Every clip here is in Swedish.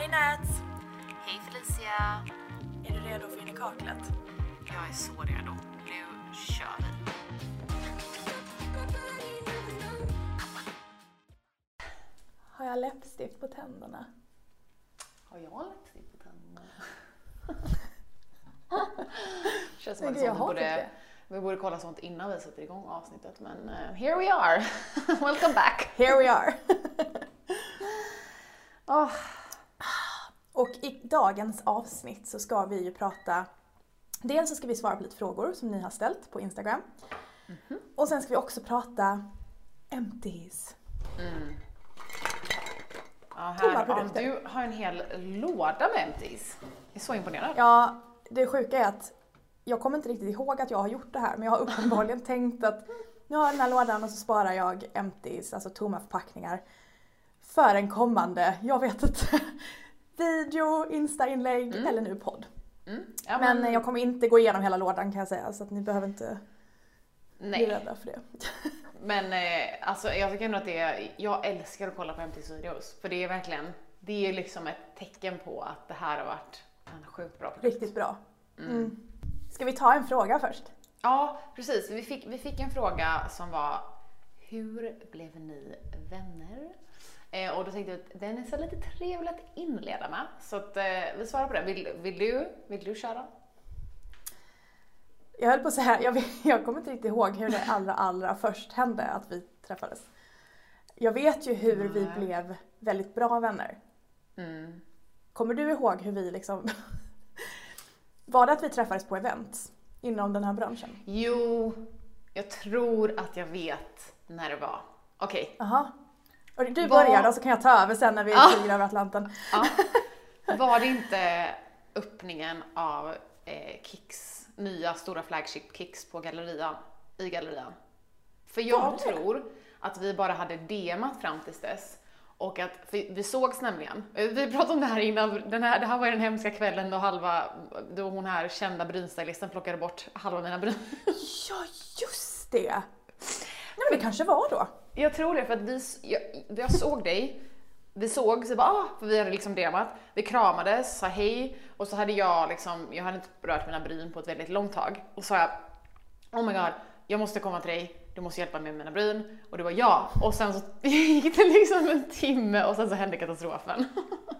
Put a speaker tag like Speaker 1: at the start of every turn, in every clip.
Speaker 1: Hej Nats!
Speaker 2: Hej Felicia!
Speaker 1: Är du redo för in i kaklet?
Speaker 2: Jag är så redo. Nu kör vi.
Speaker 1: Har jag läppstift på tänderna?
Speaker 2: Har jag läppstift på tänderna? Känns som att
Speaker 1: jag har
Speaker 2: borde,
Speaker 1: typ
Speaker 2: vi borde kolla sånt innan vi sätter igång avsnittet men uh, here we are! Welcome back!
Speaker 1: Here we are!
Speaker 2: Oh,
Speaker 1: Och i dagens avsnitt så ska vi ju prata Dels så ska vi svara på lite frågor som ni har ställt på Instagram. Och sen ska vi också prata empties.
Speaker 2: mm. ja, här, ja, du har en hel låda med empties. Jag är så imponerad.
Speaker 1: Ja, det sjuka är att jag kommer inte riktigt ihåg att jag har gjort det här men jag har uppenbarligen tänkt att nu har jag den här lådan och så sparar jag empties, alltså tomma förpackningar för en kommande, jag vet inte, video, instainlägg
Speaker 2: Mm.
Speaker 1: eller nu podd.
Speaker 2: Mm. Ja,
Speaker 1: Men jag kommer inte gå igenom hela lådan kan jag säga så att ni behöver inte bli
Speaker 2: nej.
Speaker 1: rädda för det.
Speaker 2: Men eh, alltså jag tycker ändå att det är, jag älskar att kolla på MTs videos. För det är verkligen, det är liksom ett tecken på att det här har varit en sjukt bra produkt.
Speaker 1: Riktigt bra. Mm. Ska vi ta en fråga först?
Speaker 2: Ja, precis. Vi fick, vi fick en fråga som var, hur blev ni vänner? Eh, och då tänkte jag att den är så lite trevlig att inleda med. Så att eh, vi svarar på den. Vill, vill, du, vill du köra?
Speaker 1: Jag höll på att säga, jag, jag kommer inte riktigt ihåg hur det allra, allra först hände att vi träffades. Jag vet ju hur vi
Speaker 2: Nej.
Speaker 1: blev väldigt bra vänner.
Speaker 2: Mm.
Speaker 1: Kommer du ihåg hur vi liksom... Var det att vi träffades på event inom den här branschen?
Speaker 2: Jo, jag tror att jag vet när det var. Okej,
Speaker 1: Aha. Du börjar då så kan jag ta över sen när vi flyger över Atlanten.
Speaker 2: Ja. Var det inte öppningen av eh, Kicks nya stora flagship Kicks på gallerian, i gallerian? För jag tror att vi bara hade demat fram tills dess. Och att, vi sågs nämligen, eh, vi pratade om det här innan, den här, det här var ju den hemska kvällen då halva, då hon här kända brynstylisten plockade bort halva mina bryn.
Speaker 1: Ja, just det! Nej men det kanske var då.
Speaker 2: Jag tror det för att vi, jag, jag såg dig, vi såg så bara, ah, för vi hade liksom demat, vi kramades, sa hej. Och så hade jag liksom, jag hade inte rört mina bryn på ett väldigt långt tag. Och sa jag, oh my god, jag måste komma till dig, du måste hjälpa mig med mina bryn. Och du var ja. Och sen så gick det liksom en timme och sen så hände katastrofen.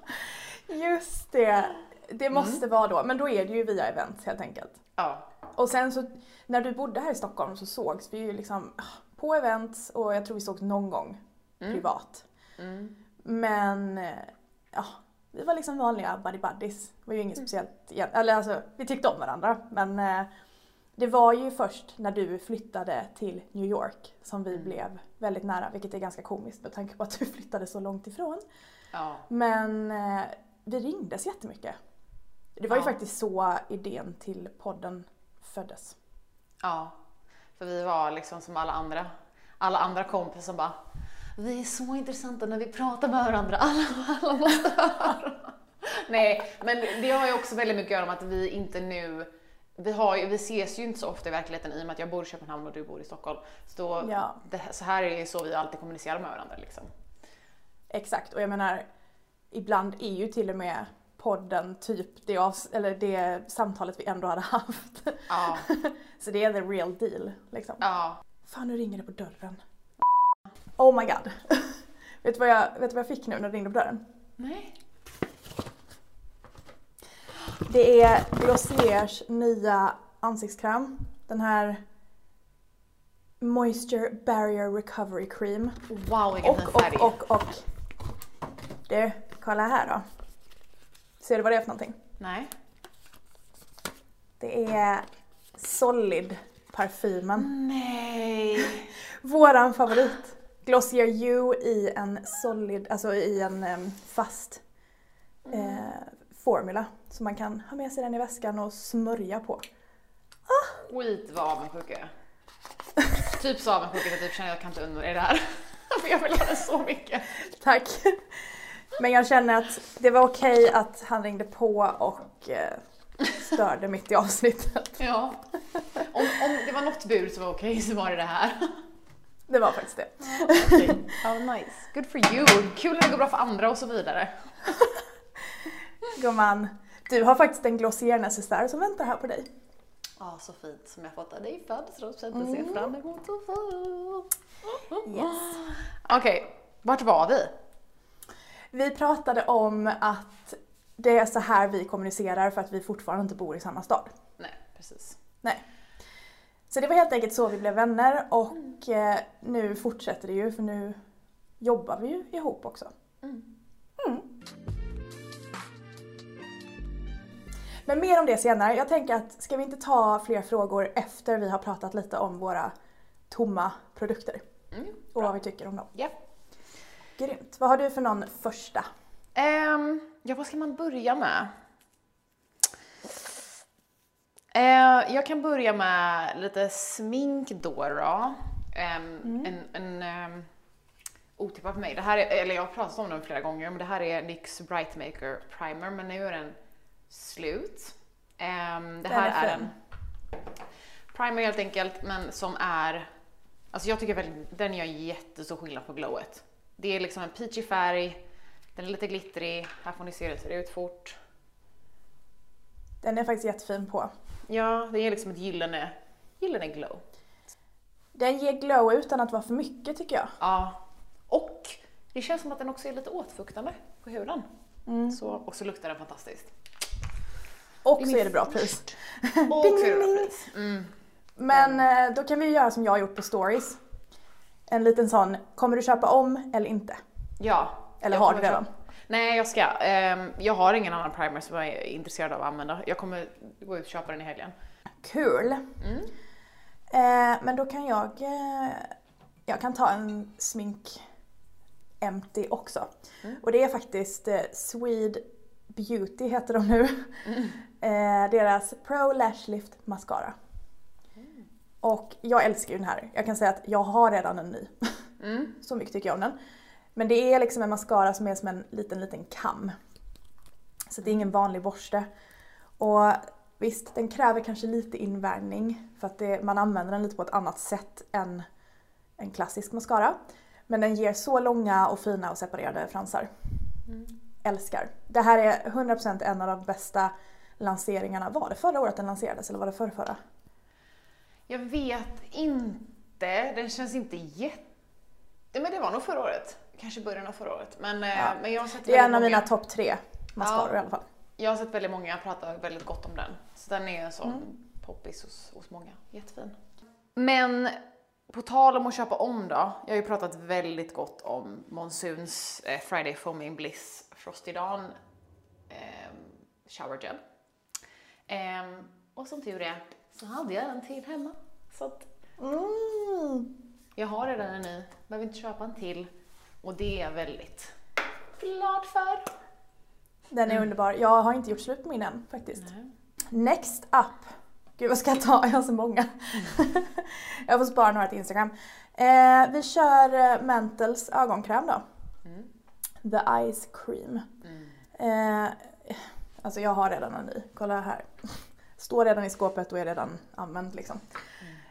Speaker 1: Just det. Det måste vara då. Men då är det ju via event helt enkelt.
Speaker 2: Ja,
Speaker 1: Och sen så när du bodde här i Stockholm så sågs vi ju liksom ah, på events och jag tror vi sågs någon gång
Speaker 2: Mm.
Speaker 1: privat.
Speaker 2: mm.
Speaker 1: Men eh, ja, vi var liksom vanliga buddy buddies. Det var ju inget speciellt igen. Eller alltså, vi tyckte om varandra. Men eh, det var ju först när du flyttade till New York som vi blev väldigt nära. Vilket är ganska komiskt med tanke på att du flyttade så långt ifrån.
Speaker 2: ja.
Speaker 1: Men eh, vi ringdes jättemycket. Det var ju
Speaker 2: Ja.
Speaker 1: faktiskt så idén till podden föddes.
Speaker 2: Ja, för vi var liksom som alla andra. Alla andra kompisar som bara, vi är så intressanta när vi pratar med varandra, alla, alla måste höra. Nej, men det har ju också väldigt mycket att göra med att vi inte nu, vi, har vi ses ju inte så ofta i verkligheten i och med att jag bor i Köpenhamn och du bor i Stockholm. Så,
Speaker 1: Ja.
Speaker 2: det, så här är ju så vi alltid kommunicerar med varandra liksom.
Speaker 1: Exakt, och jag menar ibland är ju till och med podden typ det, eller det samtalet vi ändå hade haft.
Speaker 2: Ja,
Speaker 1: Så det är the real deal liksom.
Speaker 2: ja.
Speaker 1: Fan nu ringer det på dörren. Oh my god. vet, du vad jag, vet du vad jag fick nu när det ringde på dörren?
Speaker 2: Nej.
Speaker 1: Det är Glossiers nya ansiktskräm. Den här Moisture Barrier Recovery Cream.
Speaker 2: Wow, vilken fin
Speaker 1: Och,
Speaker 2: färg.
Speaker 1: och, och, och. Du, kolla här då. Ser du vad det är för någonting?
Speaker 2: Nej.
Speaker 1: Det är Solid parfymen.
Speaker 2: Nej.
Speaker 1: Våran favorit. Glossier You i en solid, alltså i en fast eh, formula. Så man kan ha med sig den i väskan och smörja på.
Speaker 2: Skit vad avundsjuk jag. Typ så avundsjuk att jag typ känner att jag kan inte dig det här. För jag vill ha det så mycket.
Speaker 1: Tack! Men jag känner att det var okej att han ringde på och eh, störde mitt i avsnittet.
Speaker 2: Ja. Om, om det var något bud som var okej så var det det här.
Speaker 1: Det var faktiskt det.
Speaker 2: Ja, nice. Good for you. Kul när det går bra för andra och så vidare.
Speaker 1: Gumman, du har faktiskt en Glossier necessär som väntar här på dig.
Speaker 2: Ja, så fint som jag fått av dig i födelsedagspresent. Det ser jag fram emot
Speaker 1: Yes.
Speaker 2: Okej, vart var vi?
Speaker 1: Vi pratade om att det är så här vi kommunicerar för att vi fortfarande inte bor i samma stad.
Speaker 2: Nej, precis.
Speaker 1: Nej. Så det var helt enkelt så vi blev vänner och eh, nu fortsätter det ju för nu jobbar vi ju ihop också.
Speaker 2: Mm.
Speaker 1: Mm. Men mer om det senare. Jag tänker att ska vi inte ta fler frågor efter vi har pratat lite om våra tomma produkter
Speaker 2: Mm.
Speaker 1: och vad vi tycker om dem.
Speaker 2: Ja.
Speaker 1: Grymt. Vad har du för någon första?
Speaker 2: Ehm, ja, vad ska man börja med? Eh, jag kan börja med lite smink då. då. Ehm, En, en um, otippad för mig. Det här är, eller jag har pratat om den flera gånger, men det här är NYX Brightmaker Primer, men nu är den slut. Ehm, det
Speaker 1: Den
Speaker 2: här
Speaker 1: är
Speaker 2: är en primer helt enkelt, men som är, alltså jag tycker väl, den gör jättestor skillnad på glowet. Det är liksom en peachy färg, den är lite glittrig, här får ni se hur det ser ut fort.
Speaker 1: Den är faktiskt jättefin på.
Speaker 2: Ja, det är liksom ett gyllene, gyllene glow.
Speaker 1: Den ger glow utan att vara för mycket tycker jag.
Speaker 2: Ja. Och det känns som att den också är lite åtfuktande på huden.
Speaker 1: Mm.
Speaker 2: Så, och så luktar den fantastiskt.
Speaker 1: Och så är det bra pris.
Speaker 2: Och så är det bra pris. Mm.
Speaker 1: Men eh, då kan vi göra som jag har gjort på stories. En liten sån, kommer du köpa om eller inte?
Speaker 2: Ja.
Speaker 1: Eller har du redan?
Speaker 2: Nej, jag ska. Ehm, jag har ingen annan primer som jag är intresserad av att använda. Jag kommer gå ut och köpa den i helgen.
Speaker 1: Kul!
Speaker 2: Mm.
Speaker 1: Eh, men då kan jag, eh, jag kan ta en smink empty också.
Speaker 2: Mm.
Speaker 1: Och det är faktiskt eh, Swede Beauty heter de nu. Eh, deras Pro Lash Lift Mascara. Och jag älskar ju den här. Jag kan säga att jag har redan en ny.
Speaker 2: Mm.
Speaker 1: Så mycket tycker jag om den. Men det är liksom en mascara som är som en liten, liten kam. Så det är ingen vanlig borste. Och visst, den kräver kanske lite invärmning för att det, man använder den lite på ett annat sätt än en klassisk mascara. Men den ger så långa och fina och separerade fransar. Älskar. Det här är 100% en av de bästa lanseringarna. Var det förra året den lanserades eller var det förra, förra?
Speaker 2: Jag vet inte. Den känns inte jätte... Men det var nog förra året. Kanske början av förra året. Men, eh,
Speaker 1: Ja.
Speaker 2: men jag har sett
Speaker 1: Det är en av mina topp tre mascaror
Speaker 2: Ja.
Speaker 1: i alla fall.
Speaker 2: Jag har sett väldigt många prata väldigt gott om den. Så den är en sån
Speaker 1: Mm.
Speaker 2: poppis hos, hos många. Jättefin. Men på tal om att köpa om då. Jag har ju pratat väldigt gott om Monsoons eh, Friday Foaming Bliss Frosty Dawn eh, Shower Gel. Ehm, och som tur är så hade jag en till hemma. Så att
Speaker 1: Mm.
Speaker 2: jag har redan en ny, behöver inte köpa en till. Och det är jag väldigt glad för.
Speaker 1: Den är
Speaker 2: Mm.
Speaker 1: underbar. Jag har inte gjort slut på min än faktiskt. Next up. Gud vad ska jag ta? Jag har så många.
Speaker 2: Mm.
Speaker 1: jag får spara några till Instagram. Eh, vi kör eh, Mentals ögonkräm då.
Speaker 2: Mm.
Speaker 1: The Ice Cream.
Speaker 2: Mm.
Speaker 1: Eh, alltså jag har redan en ny. Kolla här. Står redan i skåpet och är redan använd liksom.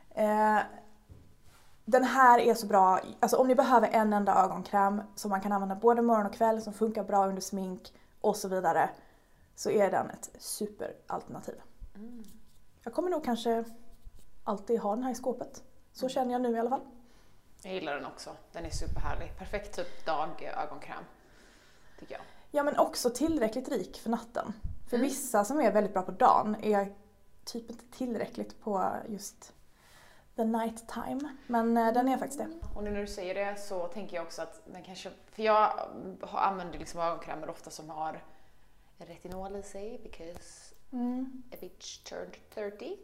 Speaker 1: Eh, den här är så bra, alltså om ni behöver en enda ögonkräm som man kan använda både morgon och kväll, som funkar bra under smink och så vidare, så är den ett superalternativ.
Speaker 2: Mm.
Speaker 1: Jag kommer nog kanske alltid ha den här i skåpet. Så känner jag nu i alla fall.
Speaker 2: Jag gillar den också. Den är superhärlig. Perfekt typ dag-ögonkräm. Tycker jag.
Speaker 1: Ja men också tillräckligt rik för natten. För
Speaker 2: Mm.
Speaker 1: vissa som är väldigt bra på dagen är typ inte tillräckligt på just the night time. Men eh, den är faktiskt det.
Speaker 2: Och nu när du säger det så tänker jag också att den kanske... För jag använder liksom ögonkrämer ofta som har retinol i sig because
Speaker 1: Mm.
Speaker 2: a bitch turned 30.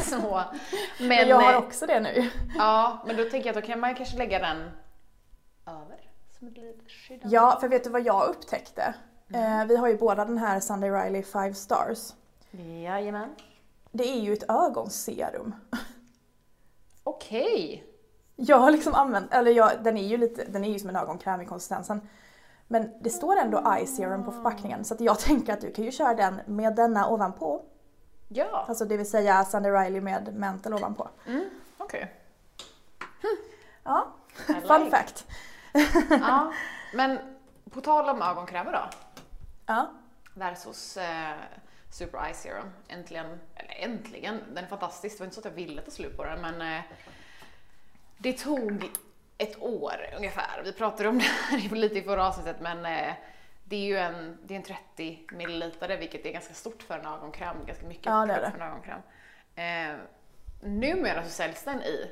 Speaker 2: så, men,
Speaker 1: jag har också det nu.
Speaker 2: Ja, men då tänker jag att då kan man kanske lägga den över som ett litet skydd.
Speaker 1: Ja, för vet du vad jag upptäckte? Eh, vi har ju båda den här Sunday Riley 5 stars.
Speaker 2: Jajamän.
Speaker 1: Det är ju ett ögonserum.
Speaker 2: Okej.
Speaker 1: Jag har liksom använt, eller jag, den är ju lite, den är ju som en ögonkräm i konsistensen. Men det står ändå eye serum på förpackningen så att jag tänker att du kan ju köra den med denna ovanpå.
Speaker 2: Ja.
Speaker 1: Alltså det vill säga Sunday Riley med mental ovanpå.
Speaker 2: Mm, Okej.
Speaker 1: Ja,
Speaker 2: I
Speaker 1: fun
Speaker 2: like.
Speaker 1: fact.
Speaker 2: Ja, men på tal om ögonkrämer då.
Speaker 1: Ja.
Speaker 2: versus eh, Super Eye Serum. Äntligen, eller äntligen, den är fantastisk. Det var inte så att jag ville ta slut på den men eh, det tog ett år ungefär. Vi pratade om det här lite i förra avsnittet men eh, det är ju en, det är en 30 milliliter vilket är ganska stort för en ögonkräm, ganska mycket
Speaker 1: Ja, det är
Speaker 2: produkt för en ögonkräm. Eh, numera så säljs den i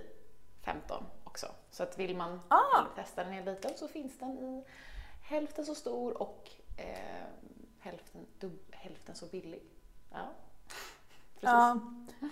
Speaker 2: 15 också. Så att vill man
Speaker 1: Ah.
Speaker 2: testa den i liten så finns den i hälften så stor och eh, hälften, dub, hälften så billig. Ja. Precis.
Speaker 1: ja.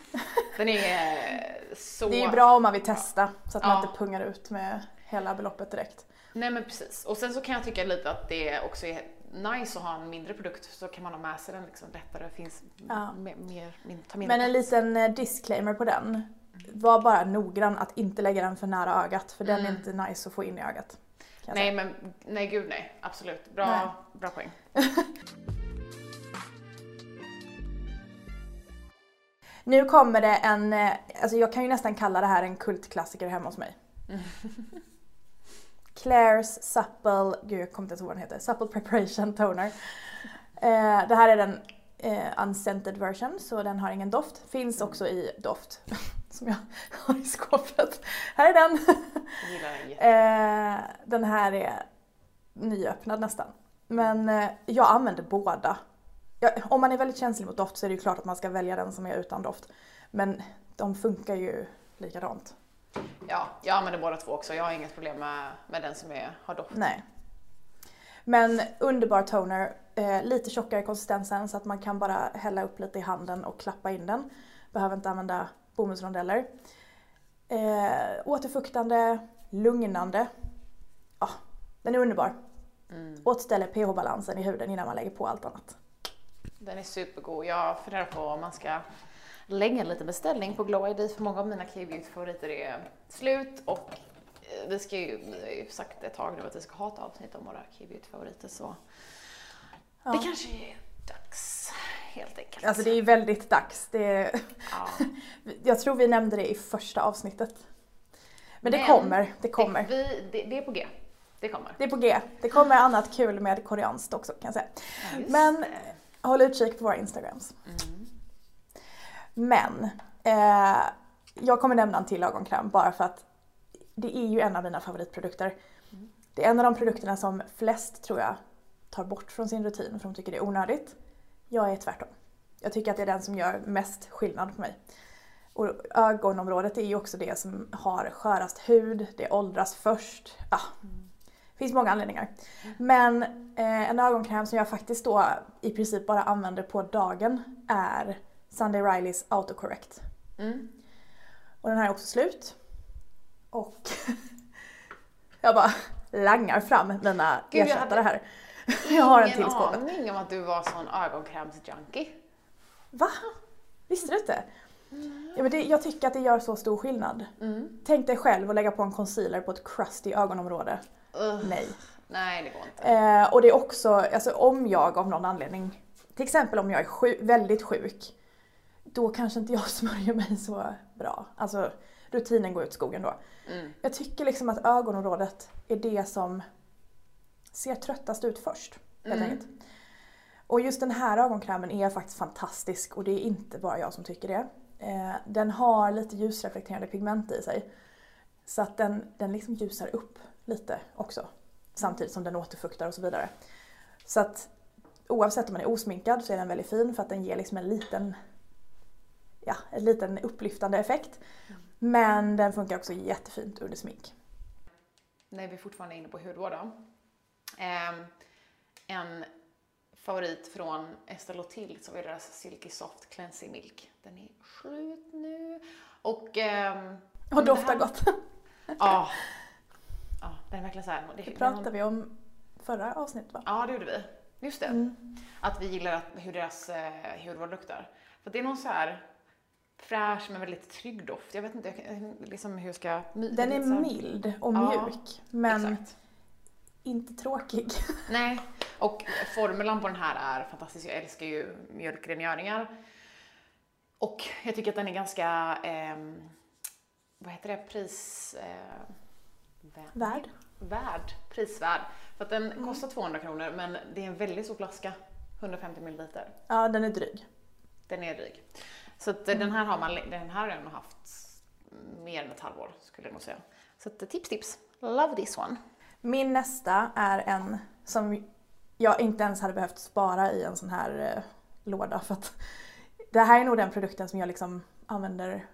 Speaker 2: Den är eh, så...
Speaker 1: Det är ju bra om man vill testa så att man
Speaker 2: Ja.
Speaker 1: inte pungar ut med hela beloppet direkt.
Speaker 2: Nej men precis. Och sen så kan jag tycka lite att det också är nice att ha en mindre produkt så kan man ha med sig den liksom lättare. finns
Speaker 1: Ja.
Speaker 2: mer, mer, ta mindre
Speaker 1: Men en
Speaker 2: plats.
Speaker 1: liten eh, disclaimer på den. Var bara noggrann att inte lägga den för nära ögat för den är
Speaker 2: Mm.
Speaker 1: inte nice att få in i ögat.
Speaker 2: Nej
Speaker 1: säga.
Speaker 2: men nej gud nej, absolut. Bra,
Speaker 1: Nej.
Speaker 2: bra poäng.
Speaker 1: Nu kommer det en, eh, alltså jag kan ju nästan kalla det här en kultklassiker hemma hos mig. Claire's Supple, gud jag kommer inte ens ihåg vad den heter, Supple Preparation Toner. Eh, det här är den eh, unscented version så den har ingen doft. Finns också i doft som jag har i skåpet. Här är den! Eh, den här är nyöppnad nästan. Men eh, jag använder båda. Ja, om man är väldigt känslig mot doft så är det ju klart att man ska välja den som är utan doft. Men de funkar ju likadant.
Speaker 2: Ja, jag använder båda två också. Jag har inget problem med, med den som är, har doft.
Speaker 1: Nej. Men underbar toner, eh, lite tjockare konsistensen så att man kan bara hälla upp lite i handen och klappa in den. Behöver inte använda bomullsrondeller. Eh, återfuktande, lugnande. Ja, den är underbar.
Speaker 2: Mm.
Speaker 1: Återställer pH-balansen i huden innan man lägger på allt annat.
Speaker 2: Den är supergod. Jag funderar på om man ska lägga en liten beställning på Glow ID för många av mina K-beauty-favoriter är slut och eh, vi ska ju, vi har ju sagt ett tag nu att vi ska ha ett avsnitt om våra K-beauty-favoriter så
Speaker 1: Ja.
Speaker 2: det kanske är dags helt enkelt.
Speaker 1: Alltså det är väldigt dags. Det är,
Speaker 2: ja.
Speaker 1: jag tror vi nämnde det i första avsnittet. Men det
Speaker 2: Men-
Speaker 1: kommer, det kommer.
Speaker 2: Det, vi, det, det är på G. Det kommer.
Speaker 1: Det är på G. Det kommer annat kul med koreanskt också kan jag säga.
Speaker 2: Ja,
Speaker 1: Men
Speaker 2: det.
Speaker 1: Håll utkik på våra Instagrams.
Speaker 2: Mm.
Speaker 1: Men eh, jag kommer nämna en till ögonkräm bara för att det är ju en av mina favoritprodukter. Det är en av de produkterna som flest tror jag tar bort från sin rutin för de tycker det är onödigt. Jag är tvärtom. Jag tycker att det är den som gör mest skillnad på mig. Och ögonområdet är ju också det som har skörast hud, det åldras först. Ja, det finns många anledningar. Men eh, en ögonkräm som jag faktiskt då i princip bara använder på dagen är Sunday Rileys Autocorrect.
Speaker 2: Mm.
Speaker 1: Och den här är också slut. Och jag bara langar fram mina
Speaker 2: Gud, jag
Speaker 1: ersättare här. Jag har en
Speaker 2: Ingen
Speaker 1: till i skåpet.
Speaker 2: aning om att du var sån ögonkrämsjunkie.
Speaker 1: Va? Visste du inte? Ja, men det, jag tycker att det gör så stor skillnad.
Speaker 2: Mm.
Speaker 1: Tänk dig själv att lägga på en concealer på ett crusty ögonområde.
Speaker 2: Ugh.
Speaker 1: Nej.
Speaker 2: Nej, det går inte.
Speaker 1: Eh, och det är också, alltså om jag av någon anledning, till exempel om jag är sjuk, väldigt sjuk, då kanske inte jag smörjer mig så bra. Alltså rutinen går ut skogen då.
Speaker 2: Mm.
Speaker 1: Jag tycker liksom att ögonområdet är det som ser tröttast ut först. Helt
Speaker 2: Mm.
Speaker 1: enkelt. Och just den här ögonkrämen är faktiskt fantastisk och det är inte bara jag som tycker det. Eh, den har lite ljusreflekterande pigment i sig. Så att den, den liksom ljusar upp lite också. Samtidigt som den återfuktar och så vidare. Så att oavsett om man är osminkad så är den väldigt fin för att den ger liksom en liten, ja, en liten upplyftande effekt. Men den funkar också jättefint under smink.
Speaker 2: när vi fortfarande är inne på hudvård då. Ehm, en favorit från Estée Lautil så är deras Silky Soft Cleansing Milk. Den är slut nu. Och... ehm,
Speaker 1: Och doftar
Speaker 2: här-
Speaker 1: gott.
Speaker 2: Ja. Ja, den är verkligen så här. Det,
Speaker 1: Det pratade vi om förra avsnittet va?
Speaker 2: Ja, det gjorde vi. Just det.
Speaker 1: Mm.
Speaker 2: Att vi gillar att, hur deras eh, hudvård luktar. För det är någon så här fräsch men väldigt trygg doft. Jag vet inte jag, kan- liksom hur jag ska...
Speaker 1: Den är mild och
Speaker 2: Ja,
Speaker 1: mjuk men
Speaker 2: Exakt.
Speaker 1: inte tråkig.
Speaker 2: Nej, och formulan på den här är fantastisk. Jag älskar ju mjölkrengöringar. Och jag tycker att den är ganska, ehm, vad heter det, pris... Eh, vä-
Speaker 1: Värd.
Speaker 2: Värd, prisvärd. För att den kostar 200 kronor men det är en väldigt stor flaska. 150 ml.
Speaker 1: Ja, den är dryg.
Speaker 2: Den är dryg. Så att eh, den här har man, den här har jag nog haft mer än ett halvår skulle jag nog säga. Så att, eh, tips tips. Love this one.
Speaker 1: Min nästa är en som jag inte ens hade behövt spara i en sån här eh, låda för att det här är nog den produkten som jag liksom använder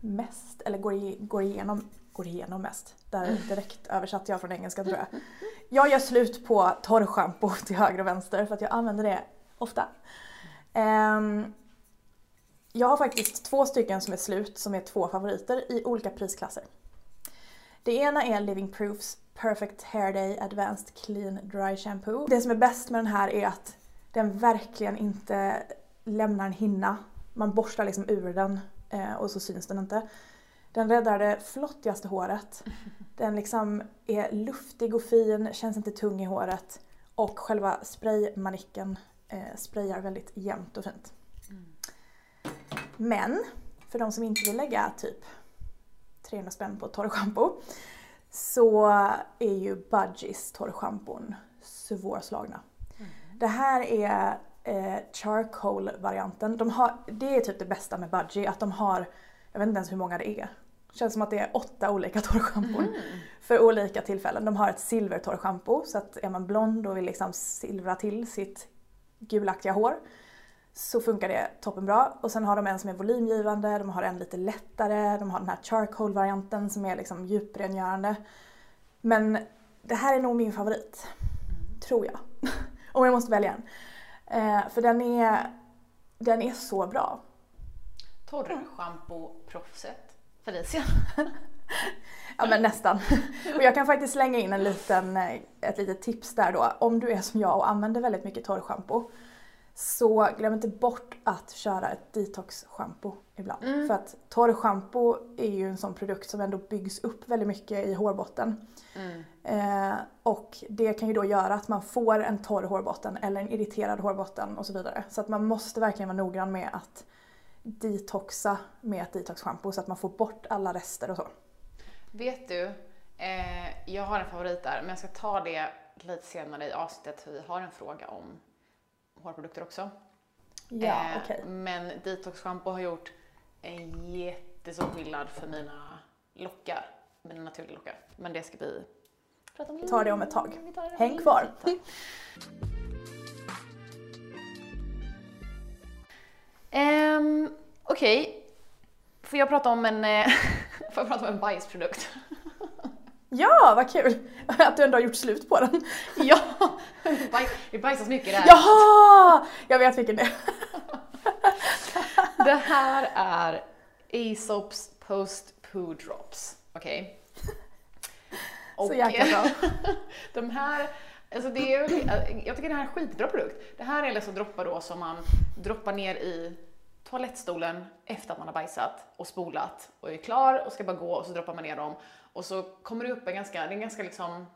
Speaker 1: mest, eller går, i, går, igenom, går igenom mest. Där direkt översatte jag från engelska tror jag. Jag gör slut på torrschampo till höger och vänster för att jag använder det ofta. Ehm, jag har faktiskt två stycken som är slut som är två favoriter i olika prisklasser. Det ena är Living Proofs Perfect Hair Day Advanced Clean Dry Shampoo. Det som är bäst med den här är att den verkligen inte lämnar en hinna. Man borstar liksom ur den eh, och så syns den inte. Den räddar det flottigaste håret. Den liksom är luftig och fin, känns inte tung i håret. Och själva spraymanicken eh, sprayar väldigt jämnt och fint. Men för de som inte vill lägga typ 300 spänn på torrschampo så är ju Budgies torrschampon svårslagna. Mm. Det här är eh, charcoal-varianten. De har, det är typ det bästa med Budgie, att de har, jag vet inte ens hur många det är. Det känns som att det är åtta olika torrschampon mm. för olika tillfällen. De har ett silvertorrschampo så att är man blond och vill liksom silvra till sitt gulaktiga hår så funkar det toppenbra. Och sen har de en som är volymgivande, de har en lite lättare, de har den här charcoal-varianten som är liksom djuprengörande. Men det här är nog min favorit, mm. tror jag. Om jag måste välja en. Eh, för den är, den är så bra.
Speaker 2: Torrschampo-proffset Felicia.
Speaker 1: ja men nästan. Och jag kan faktiskt slänga in en liten, eh, ett litet tips där då. Om du är som jag och använder väldigt mycket torrschampo så glöm inte bort att köra ett detox-shampoo ibland. Mm. För att torrschampo är ju en sån produkt som ändå byggs upp väldigt mycket i hårbotten. Mm. Eh, och det kan ju då göra att man får en torr hårbotten eller en irriterad hårbotten och så vidare. Så att man måste verkligen vara noggrann med att detoxa med ett detox-shampoo så att man får bort alla rester och så.
Speaker 2: Vet du, eh, jag har en favorit där men jag ska ta det lite senare i avsnittet för vi har en fråga om hårprodukter också.
Speaker 1: Ja, eh, okay.
Speaker 2: Men detox shampoo har gjort en jättestor skillnad för mina lockar, mina naturliga lockar. Men det ska vi
Speaker 1: prata om. Vi tar det om ett tag. Häng kvar.
Speaker 2: um, Okej, okay. får jag prata om en, eh, får jag prata om en bajsprodukt?
Speaker 1: Ja, vad kul! Att du ändå har gjort slut på den.
Speaker 2: ja, det bajsas mycket där.
Speaker 1: Jaha! Jag vet vilken det är.
Speaker 2: det här är Aesops Post Poo Drops. Okej?
Speaker 1: Okay? Så jäkla bra.
Speaker 2: de här, alltså det är, jag tycker det här är en skitbra produkt. Det här är liksom droppar då som man droppar ner i toalettstolen efter att man har bajsat och spolat och är klar och ska bara gå och så droppar man ner dem och så kommer det upp en ganska, det är en ganska liksom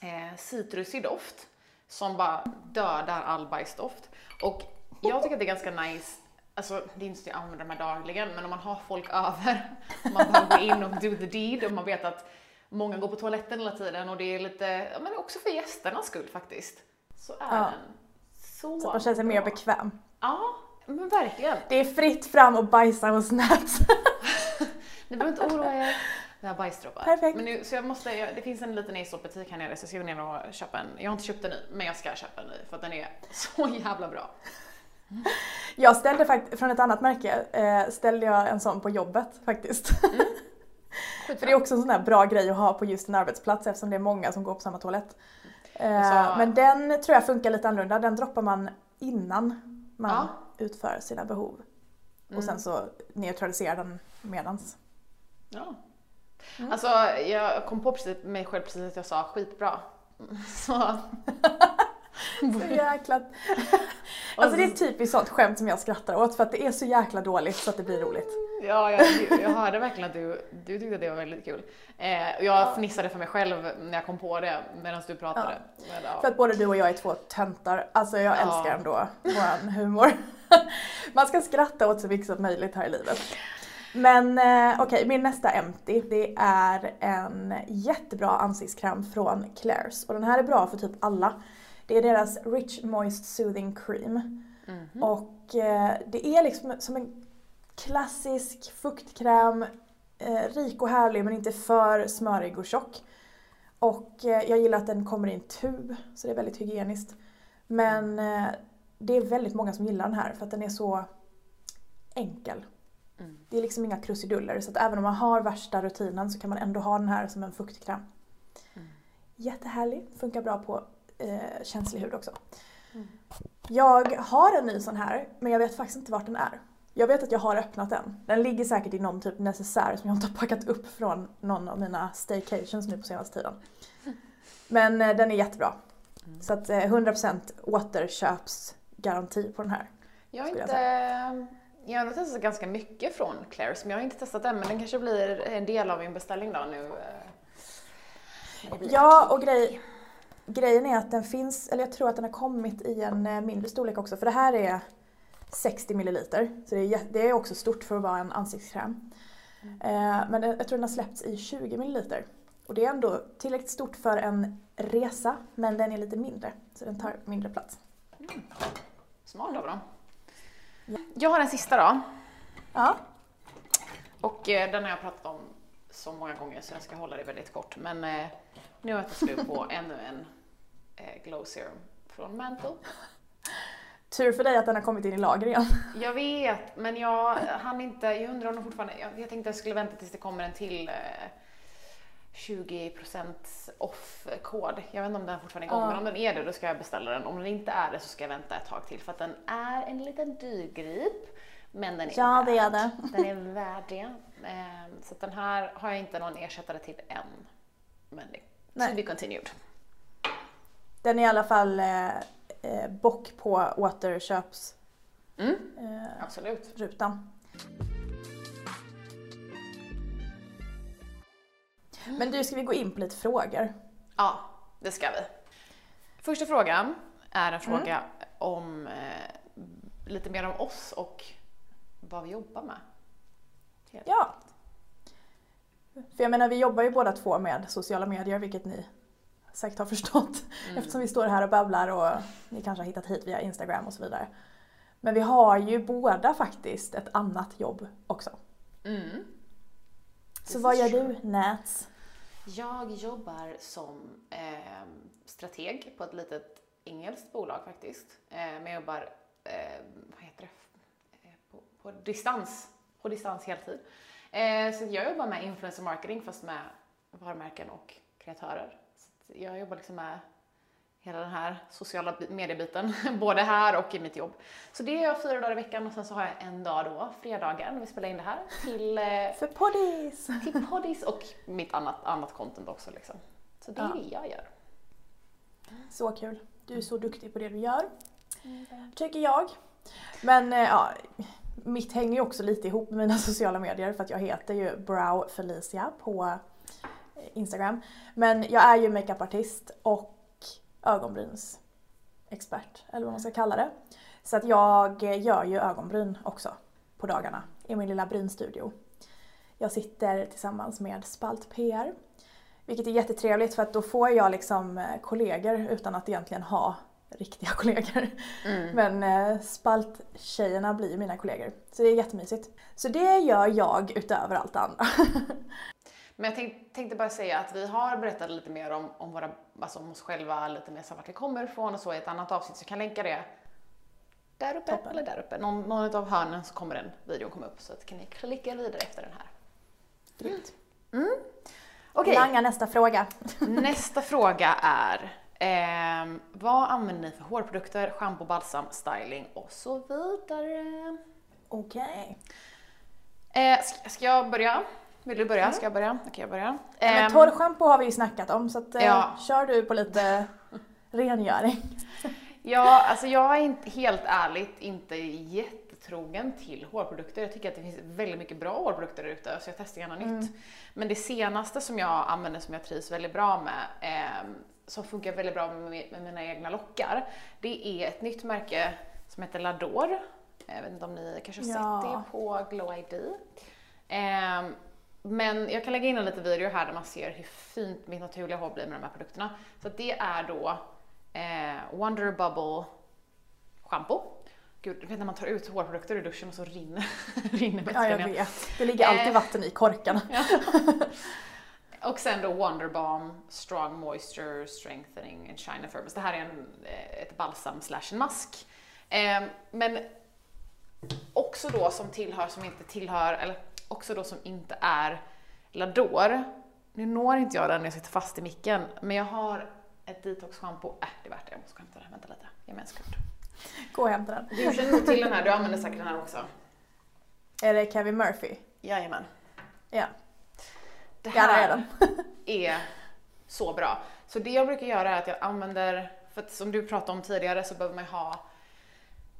Speaker 2: eh, citrusig doft som bara dödar all bajsdoft. Och jag tycker att det är ganska nice Alltså det är inte så att jag använder de här dagligen, men om man har folk över, man bara går in och do the deed och man vet att många går på toaletten hela tiden och det är lite, men också för gästernas skull faktiskt. Så är ja. den så
Speaker 1: Så att man känner sig mer bekväm.
Speaker 2: Ja, men verkligen.
Speaker 1: Det är fritt fram och bajsa hos Nats.
Speaker 2: Ni behöver inte oroa er. Vi har bajsdroppar.
Speaker 1: Perfekt.
Speaker 2: Men nu, så jag måste, jag, det finns en liten Aesop-butik här nere så jag ska gå ner och köpa en. Jag har inte köpt en ny, men jag ska köpa en ny för att den är så jävla bra.
Speaker 1: Jag ställde faktiskt, från ett annat märke, eh, ställde jag en sån på jobbet faktiskt. Mm. för det är också en sån här bra grej att ha på just en arbetsplats eftersom det är många som går på samma toalett. Eh, alltså, men den tror jag funkar lite annorlunda, den droppar man innan man ja. utför sina behov. Mm. Och sen så neutraliserar den medans.
Speaker 2: Ja, Mm. Alltså jag kom på precis, mig själv precis att jag sa skitbra. Så.
Speaker 1: så jäkla... Alltså det är typiskt sånt skämt som jag skrattar åt för att det är så jäkla dåligt så att det blir roligt.
Speaker 2: Ja, jag, jag hörde verkligen att du, du tyckte att det var väldigt kul. Eh, jag ja. fnissade för mig själv när jag kom på det medan du pratade. Ja.
Speaker 1: Men, ja. För att både du och jag är två töntar. Alltså jag älskar ändå våran humor. Man ska skratta åt så mycket som möjligt här i livet. Men eh, okej, okay, min nästa Empty det är en jättebra ansiktskräm från Claire's och den här är bra för typ alla. Det är deras Rich Moist Soothing Cream.
Speaker 2: Mhm.
Speaker 1: Och eh, det är liksom som en klassisk fuktkräm. Eh, rik och härlig men inte för smörig och tjock. Och eh, jag gillar att den kommer i en tub så det är väldigt hygieniskt. Men eh, det är väldigt många som gillar den här för att den är så enkel.
Speaker 2: Mm.
Speaker 1: Det är liksom inga krusiduller så att även om man har värsta rutinen så kan man ändå ha den här som en fuktkräm.
Speaker 2: Mm.
Speaker 1: Jättehärlig, funkar bra på eh, känslig hud också.
Speaker 2: Mm.
Speaker 1: Jag har en ny sån här men jag vet faktiskt inte vart den är. Jag vet att jag har öppnat den. Den ligger säkert i någon typ necessär som jag inte har packat upp från någon av mina staycations nu på senaste tiden. Men eh, den är jättebra.
Speaker 2: Mm.
Speaker 1: Så att eh, 100% återköpsgaranti på den här.
Speaker 2: Jag har
Speaker 1: skulle jag
Speaker 2: inte... Jag har testat ganska mycket från Claire's, men jag har inte testat den. Men den kanske blir en del av min beställning då nu. eh,
Speaker 1: Ja, och grej, grejen är att den finns, eller jag tror att den har kommit i en eh, mindre storlek också. För det här är 60 milliliter. Så det är, det är också stort för att vara en ansiktskräm. Eh, men jag tror den har släppts i 20 milliliter. Och det är ändå tillräckligt stort för en resa, men den är lite mindre. Så den tar mindre plats.
Speaker 2: Smart av dem. Jag har en sista då.
Speaker 1: Ja,
Speaker 2: Och eh, den har jag pratat om så många gånger så jag ska hålla det väldigt kort. Men eh, nu har jag tagit slut på ännu en eh, Glow Serum från Mantle.
Speaker 1: tur för dig att den har kommit in i lager igen.
Speaker 2: Jag vet, men jag hann inte. Jag undrar om de fortfarande... Jag, jag tänkte jag skulle vänta tills det kommer en till eh, 20% off-kod. Jag vet inte om den fortfarande är igång,
Speaker 1: Ja.
Speaker 2: men om den är det då ska jag beställa den. Om den inte är det så ska jag vänta ett tag till för att den är en liten dyrgrip. Men den är
Speaker 1: Ja, det är
Speaker 2: värd.
Speaker 1: det.
Speaker 2: Den är värd det. Ehm, Så den här har jag inte någon ersättare till än. Men det
Speaker 1: Nej.
Speaker 2: to be continued.
Speaker 1: Den är i alla fall eh, eh, bock på återköpsrutan.
Speaker 2: Mm,
Speaker 1: Eh,
Speaker 2: absolut.
Speaker 1: rutan. Men du, ska vi gå in på lite frågor?
Speaker 2: Ja, det ska vi. Första frågan är en fråga om eh, lite mer om oss och vad vi jobbar med.
Speaker 1: Ja. För jag menar, vi jobbar ju båda två med sociala medier, vilket ni säkert har förstått.
Speaker 2: Mm.
Speaker 1: Eftersom vi står här och babblar och ni kanske har hittat hit via Instagram och så vidare. Men vi har ju båda faktiskt ett annat jobb också.
Speaker 2: Mm.
Speaker 1: Så vad gör
Speaker 2: true.
Speaker 1: du, Nats?
Speaker 2: Jag jobbar som eh, strateg på ett litet engelskt bolag faktiskt. Eh, men jag jobbar, eh, vad heter det, eh, på, på distans, på distans heltid. Eh, så jag jobbar med influencer marketing fast med varumärken och kreatörer. Så jag jobbar liksom med hela den här sociala bi- mediebiten, både här och i mitt jobb. Så det gör jag fyra dagar i veckan och sen så har jag en dag då, fredagar, när vi spelar in det här, till eh,
Speaker 1: För poddis!
Speaker 2: till poddis och mitt annat, annat content också. Liksom. Så det är
Speaker 1: Ja.
Speaker 2: det jag gör.
Speaker 1: Så kul. Du är så duktig på det du gör. Tycker jag. Men eh, ja, mitt hänger ju också lite ihop med mina sociala medier för att jag heter ju Brow Felicia på eh, Instagram. Men jag är ju makeupartist och ögonbrynsexpert, eller vad man ska kalla det. Så att jag gör ju ögonbryn också på dagarna i min lilla brynstudio. Jag sitter tillsammans med Spalt PR vilket är jättetrevligt för att då får jag liksom eh, kollegor utan att egentligen ha riktiga kollegor.
Speaker 2: Mm.
Speaker 1: Men eh, spalttjejerna blir mina kollegor. Så det är jättemysigt. Så det gör jag utöver allt andra.
Speaker 2: Men jag tänk, tänkte bara säga att vi har berättat lite mer om, om, våra, alltså om oss själva, lite mer så vart vi kommer ifrån och så i ett annat avsnitt så jag kan länka det där uppe
Speaker 1: Toppen.
Speaker 2: eller där uppe. Någon, någon av hörnen så kommer den videon komma upp så att kan ni klicka vidare efter den här.
Speaker 1: Grymt.
Speaker 2: Okej,
Speaker 1: Langa nästa fråga.
Speaker 2: nästa fråga är ehm, vad använder ni för hårprodukter, shampoo, balsam, styling och så vidare?
Speaker 1: Okej.
Speaker 2: Eh, ska, ska jag börja? Vill du börja? Ska jag börja? Okej, jag börjar.
Speaker 1: Mm. Ja,
Speaker 2: Ehm,
Speaker 1: torrschampo har vi ju snackat om så att, eh,
Speaker 2: Ja.
Speaker 1: kör du på lite rengöring.
Speaker 2: Ja, alltså jag är inte, helt ärligt inte jättetrogen till hårprodukter. Jag tycker att det finns väldigt mycket bra hårprodukter där ute, så jag testar gärna
Speaker 1: Mm.
Speaker 2: nytt. Men det senaste som jag använder som jag trivs väldigt bra med, eh, som funkar väldigt bra med, med mina egna lockar, det är ett nytt märke som heter Lador. Jag vet inte om ni kanske har
Speaker 1: Ja.
Speaker 2: sett det på Glow ID. Ehm, men jag kan lägga in en liten video här där man ser hur fint mitt naturliga hår blir med de här produkterna. Så det är då eh, Wonder Bubble shampoo. Gud, du vet när man tar ut hårprodukter ur duschen och så rinner, rinner
Speaker 1: Ja, jag
Speaker 2: vätskan
Speaker 1: vet. Det ligger alltid
Speaker 2: Eh.
Speaker 1: vatten i korkarna.
Speaker 2: Och sen då Wonder Balm Strong Moisture Strengthening and Shine Firmness. Det här är en, eh, ett balsam slash en mask. Eh, men också då som tillhör, som inte tillhör, eller också då som inte är Lador. Nu når inte jag den när jag sitter fast i micken, men jag har ett detox-shampoo. Äh, det är värt det. Jag måste hämta det. Vänta lite. Ge mig en sekund.
Speaker 1: Gå och hämta den.
Speaker 2: Du känner nog till den här, du använder säkert den här också.
Speaker 1: Är det Kevin Murphy?
Speaker 2: Jajamän.
Speaker 1: Ja,
Speaker 2: Det
Speaker 1: där är den.
Speaker 2: är så bra. Så det jag brukar göra är att jag använder, för att som du pratade om tidigare så behöver man ju ha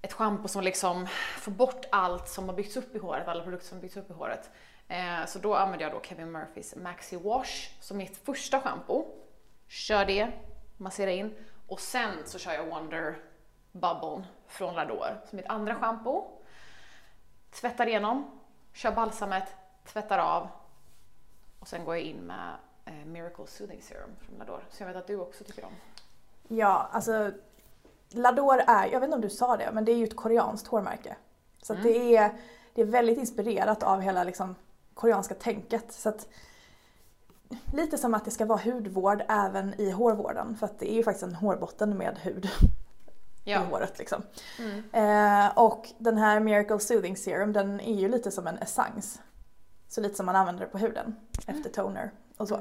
Speaker 2: ett schampo som liksom får bort allt som har byggts upp i håret, alla produkter som har byggts upp i håret. Eh, så då använder jag då Kevin Murphys Maxi Wash som mitt första schampo. Kör det, massera in och sen så kör jag Wonder Bubble från Lador som mitt andra schampo. Tvättar igenom, kör balsamet, tvättar av och sen går jag in med eh, Miracle Soothing Serum från Lador, som jag vet att du också tycker om.
Speaker 1: Ja, alltså Lador är, jag vet inte om du sa det, men det är ju ett koreanskt hårmärke. Så att det, är, det är väldigt inspirerat av hela liksom, koreanska tänket. Så att, lite som att det ska vara hudvård även i hårvården. För att det är ju faktiskt en hårbotten med hud i håret. Liksom. Eh, och den här Miracle Soothing Serum den är ju lite som en essens. Så lite som man använder det på huden efter toner och så.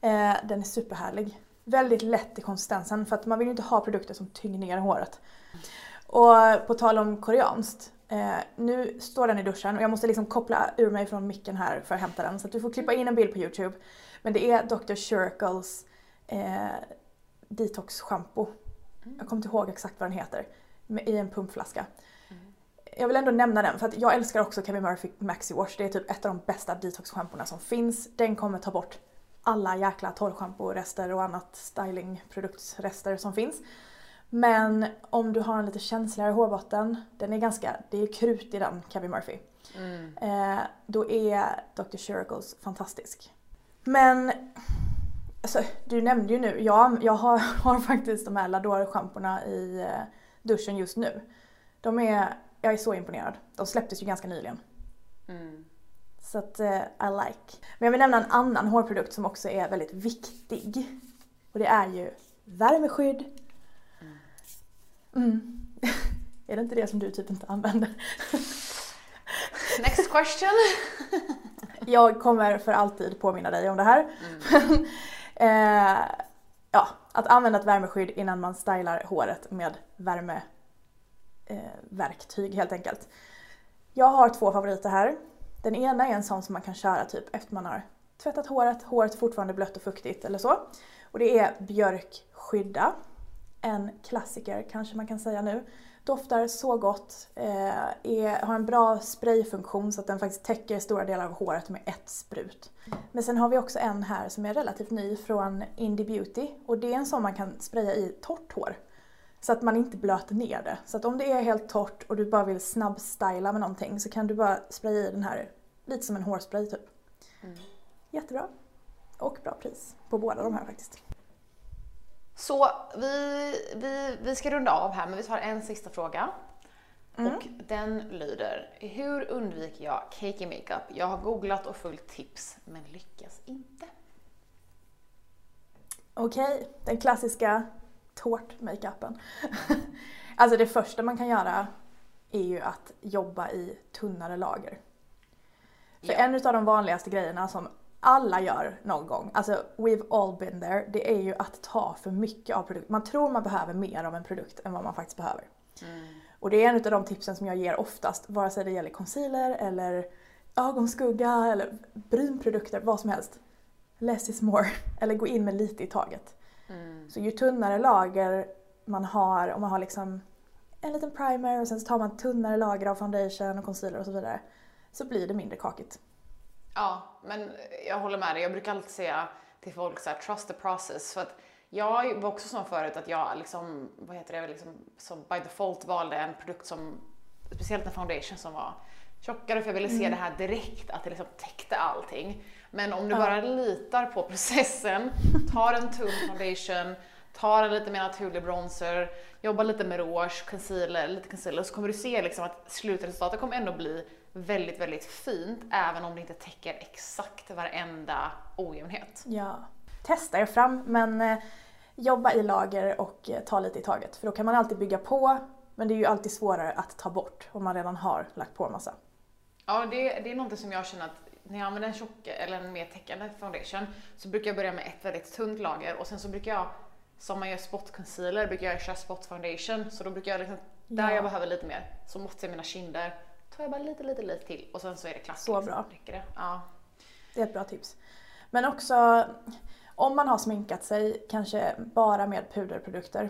Speaker 1: Eh, den är superhärlig. Väldigt lätt i konsistensen för att man vill ju inte ha produkter som tynger ner håret. Och på tal om koreanskt. Eh, nu står den i duschen och jag måste liksom koppla ur mig från micken här för att hämta den. Så att du får klippa in en bild på Youtube. Men det är Dr. Shirkles eh, detox shampoo. Jag kommer inte ihåg exakt vad den heter. med- I en pumpflaska. Jag vill ändå nämna den för att jag älskar också Kevin Murphy Maxi Wash. Det är typ ett av de bästa detox-schampona som finns. Den kommer ta bort alla jäkla torrschamporester och annat stylingproduktrester som finns. Men om du har en lite känsligare hårbotten, den är ganska, det är krut i den Kevin Murphy. Eh, då är Dr. Shirkles fantastisk. Men alltså, du nämnde ju nu, jag, jag har, har faktiskt de här Lador-schamporna i eh, duschen just nu. De är, jag är så imponerad. De släpptes ju ganska nyligen.
Speaker 2: Mm.
Speaker 1: Så att eh, I like. Men jag vill nämna en annan hårprodukt som också är väldigt viktig. Och det är ju värmeskydd. Mm. är det inte det som du typ inte använder?
Speaker 2: Next question.
Speaker 1: Jag kommer för alltid påminna dig om det här. eh, ja, att använda ett värmeskydd innan man stylar håret med värmeverktyg eh, verktyg helt enkelt. Jag har två favoriter här. Den ena är en sån som man kan köra typ efter man har tvättat håret, håret är fortfarande blött och fuktigt eller så. Och det är Björk Skydda. En klassiker kanske man kan säga nu. Doftar så gott, eh, är, har en bra sprayfunktion så att den faktiskt täcker stora delar av håret med ett sprut. Men sen har vi också en här som är relativt ny från Indie Beauty och det är en sån man kan spraya i torrt hår. Så att man inte blöter ner det. Så att om det är helt torrt och du bara vill snabbstyla med någonting så kan du bara spraya i den här lite som en hårspray typ. Jättebra. Och bra pris på båda de här faktiskt.
Speaker 2: Så vi, vi, vi ska runda av här, men vi tar en sista fråga. Och den lyder, hur undviker jag cakey makeup? Jag har googlat och följt tips, men lyckas inte.
Speaker 1: Okej, den klassiska tårt-makeupen. alltså det första man kan göra är ju att jobba i tunnare lager. För
Speaker 2: Ja.
Speaker 1: en av de vanligaste grejerna som alla gör någon gång, alltså we've all been there, det är ju att ta för mycket av produkten. Man tror man behöver mer av en produkt än vad man faktiskt behöver. Och det är en av de tipsen som jag ger oftast, vare sig det gäller concealer eller ögonskugga eller brynprodukter, vad som helst. Less is more, eller gå in med lite i taget. Så ju tunnare lager man har, om man har liksom en liten primer och sen så tar man tunnare lager av foundation och concealer och så vidare, så blir det mindre kakigt.
Speaker 2: Ja, men jag håller med dig. Jag brukar alltid säga till folk så här, trust the process. För att jag var också sån förut att jag liksom, vad heter det, liksom, som by default valde en produkt som, speciellt en foundation som var tjockare för jag ville se det här direkt, att det liksom täckte allting. Men om du bara litar på processen, tar en tunn foundation, tar en lite mer naturlig bronzer, jobbar lite med rouge, concealer, lite concealer, så kommer du se liksom att slutresultatet kommer ändå bli väldigt, väldigt fint, även om det inte täcker exakt varenda ojämnhet.
Speaker 1: Ja. Testa er fram men eh, jobba i lager och eh, ta lite i taget. För då kan man alltid bygga på men det är ju alltid svårare att ta bort om man redan har lagt på massa.
Speaker 2: Ja, det, det är någonting som jag känner att när jag använder en tjock eller en mer täckande foundation så brukar jag börja med ett väldigt tunt lager och sen så brukar jag, som man gör spot concealer, brukar jag köra spot foundation. Så då brukar jag liksom, där
Speaker 1: Ja.
Speaker 2: jag behöver lite mer, så måste jag mina kinder, tar jag bara lite, lite, lite till och sen så är det klart.
Speaker 1: Så bra.
Speaker 2: Det? Ja.
Speaker 1: Det är ett bra tips. Men också om man har sminkat sig kanske bara med puderprodukter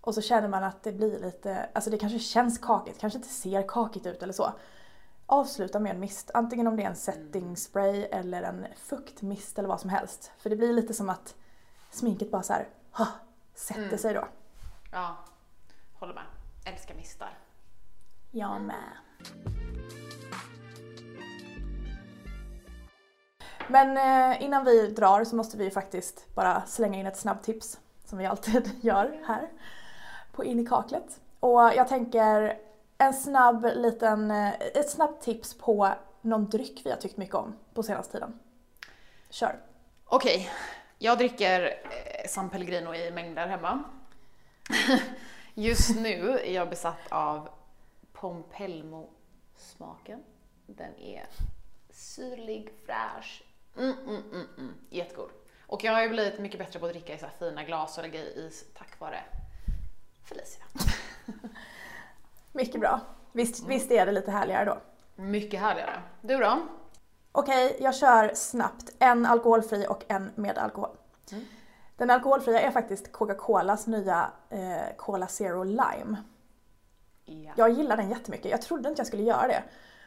Speaker 1: och så känner man att det blir lite, alltså det kanske känns kakigt, kanske inte ser kakigt ut eller så. Avsluta med en mist, antingen om det är en setting spray eller en fuktmist eller vad som helst. För det blir lite som att sminket bara så här, ha, sätter
Speaker 2: Mm.
Speaker 1: sig då.
Speaker 2: ja, håller med. Älskar mistar.
Speaker 1: Jag med. Men eh, innan vi drar så måste vi faktiskt bara slänga in ett snabbtips som vi alltid gör här på In i kaklet. Och jag tänker en snabb liten, eh, ett snabbt tips på någon dryck vi har tyckt mycket om på senaste tiden. Kör!
Speaker 2: Okej, jag dricker eh, San Pellegrino i mängder hemma. Just nu är jag besatt av Pompelmo-smaken. Den är syrlig, fräsch, mm, mm, mm, mm. jättegod. Och jag har ju blivit mycket bättre på att dricka i så här fina glas och lägga i is tack vare Felicia.
Speaker 1: Mycket bra. Visst, visst är det lite härligare då?
Speaker 2: Mycket härligare. Du då?
Speaker 1: Okej, jag kör snabbt. En alkoholfri och en med alkohol.
Speaker 2: Mm.
Speaker 1: Den alkoholfria är faktiskt Coca-Colas nya eh, Cola Zero Lime.
Speaker 2: Ja.
Speaker 1: Jag gillar den jättemycket. Jag trodde inte jag skulle göra det.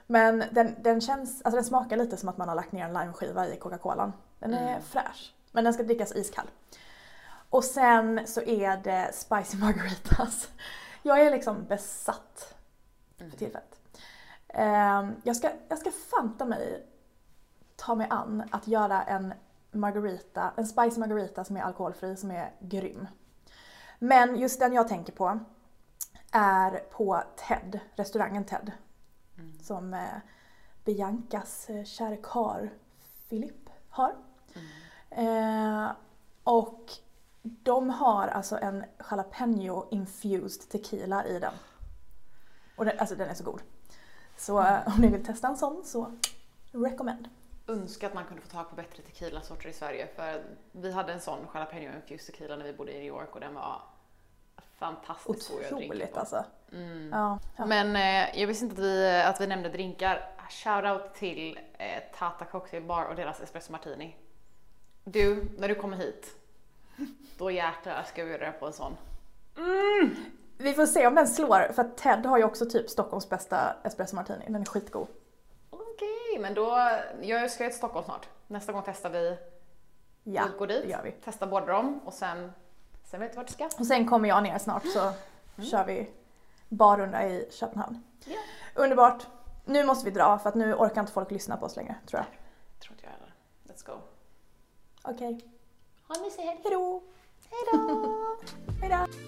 Speaker 1: Men den, den känns, alltså den smakar lite som att man har lagt ner en limeskiva i Coca-Colan. Den är
Speaker 2: Mm.
Speaker 1: fräsch. Men den ska drickas iskall. Och sen så är det Spicy Margaritas. Jag är liksom besatt
Speaker 2: Mm.
Speaker 1: för tillfället. Ehm, jag, ska, jag ska fanta mig ta mig an att göra en margarita, en spicy margarita som är alkoholfri som är grym. Men just den jag tänker på är på Ted, restaurangen Ted.
Speaker 2: Mm.
Speaker 1: Som eh, Biancas eh, kära karl Filip har. Eh, och de har alltså en jalapeno infused tequila i den. Och den, alltså den är så god. Så eh, om ni vill testa en sån så recommend.
Speaker 2: önskar att man kunde få tag på bättre tequilasorter i Sverige för vi hade en sån jalapeno infused tequila när vi bodde i New York och den var fantastiskt god att dricka på.
Speaker 1: alltså.
Speaker 2: Mm.
Speaker 1: Ja, ja.
Speaker 2: Men eh, jag visste inte att vi, att vi nämnde drinkar. Shoutout till eh, Tata Cocktail Bar och deras espresso martini. Du, när du kommer hit, då jäklar ska vi det på en sån.
Speaker 1: Vi får se om den slår för Ted har ju också typ Stockholms bästa espresso martini. Den är skitgod.
Speaker 2: Okej, men då, jag ska till Stockholm snart. Nästa gång testar vi,
Speaker 1: Ja,
Speaker 2: vi går dit,
Speaker 1: det vi.
Speaker 2: testar båda dem och sen, sen vet du vart du ska.
Speaker 1: Och sen kommer jag ner snart så kör vi barrunda i Köpenhamn.
Speaker 2: Ja.
Speaker 1: Underbart. Nu måste vi dra för att nu orkar inte folk lyssna på oss längre tror jag.
Speaker 2: Tror inte jag heller. Let's go.
Speaker 1: Okej,
Speaker 2: Ha en mysig helg.
Speaker 1: hejdå!
Speaker 2: Hejdå!
Speaker 1: Hejdå!